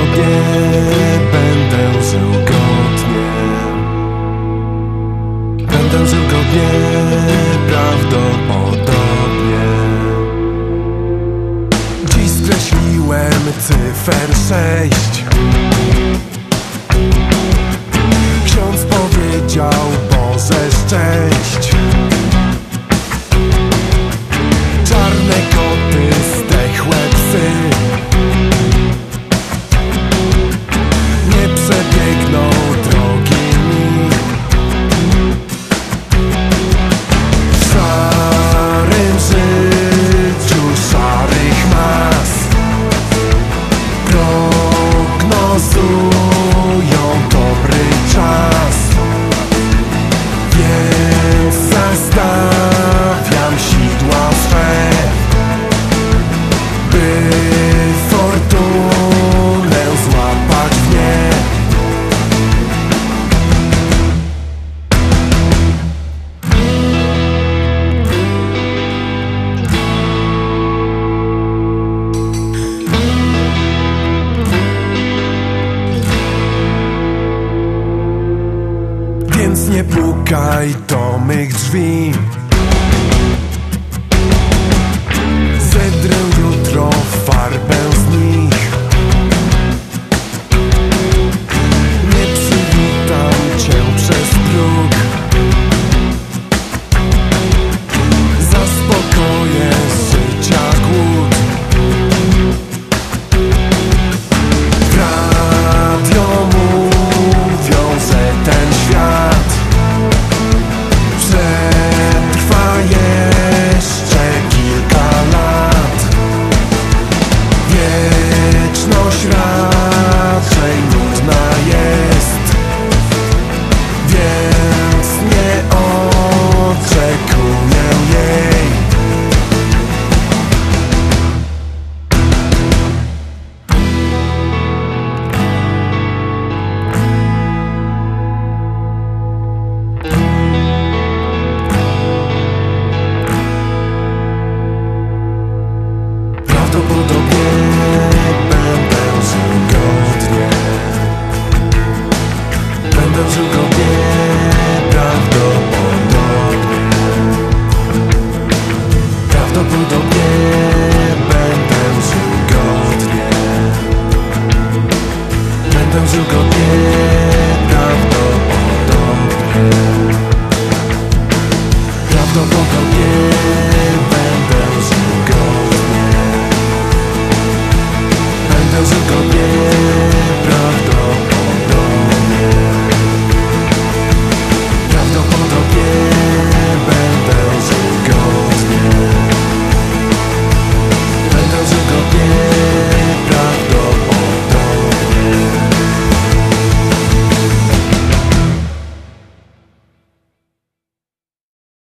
grobie będę żył godnie. Będę żył godnie, prawdopodobnie. Dziś skreśliłem cyfer sześć. Ksiądz powiedział Boże szczęść Więc nie pukaj do mych drzwi. no ślad tylko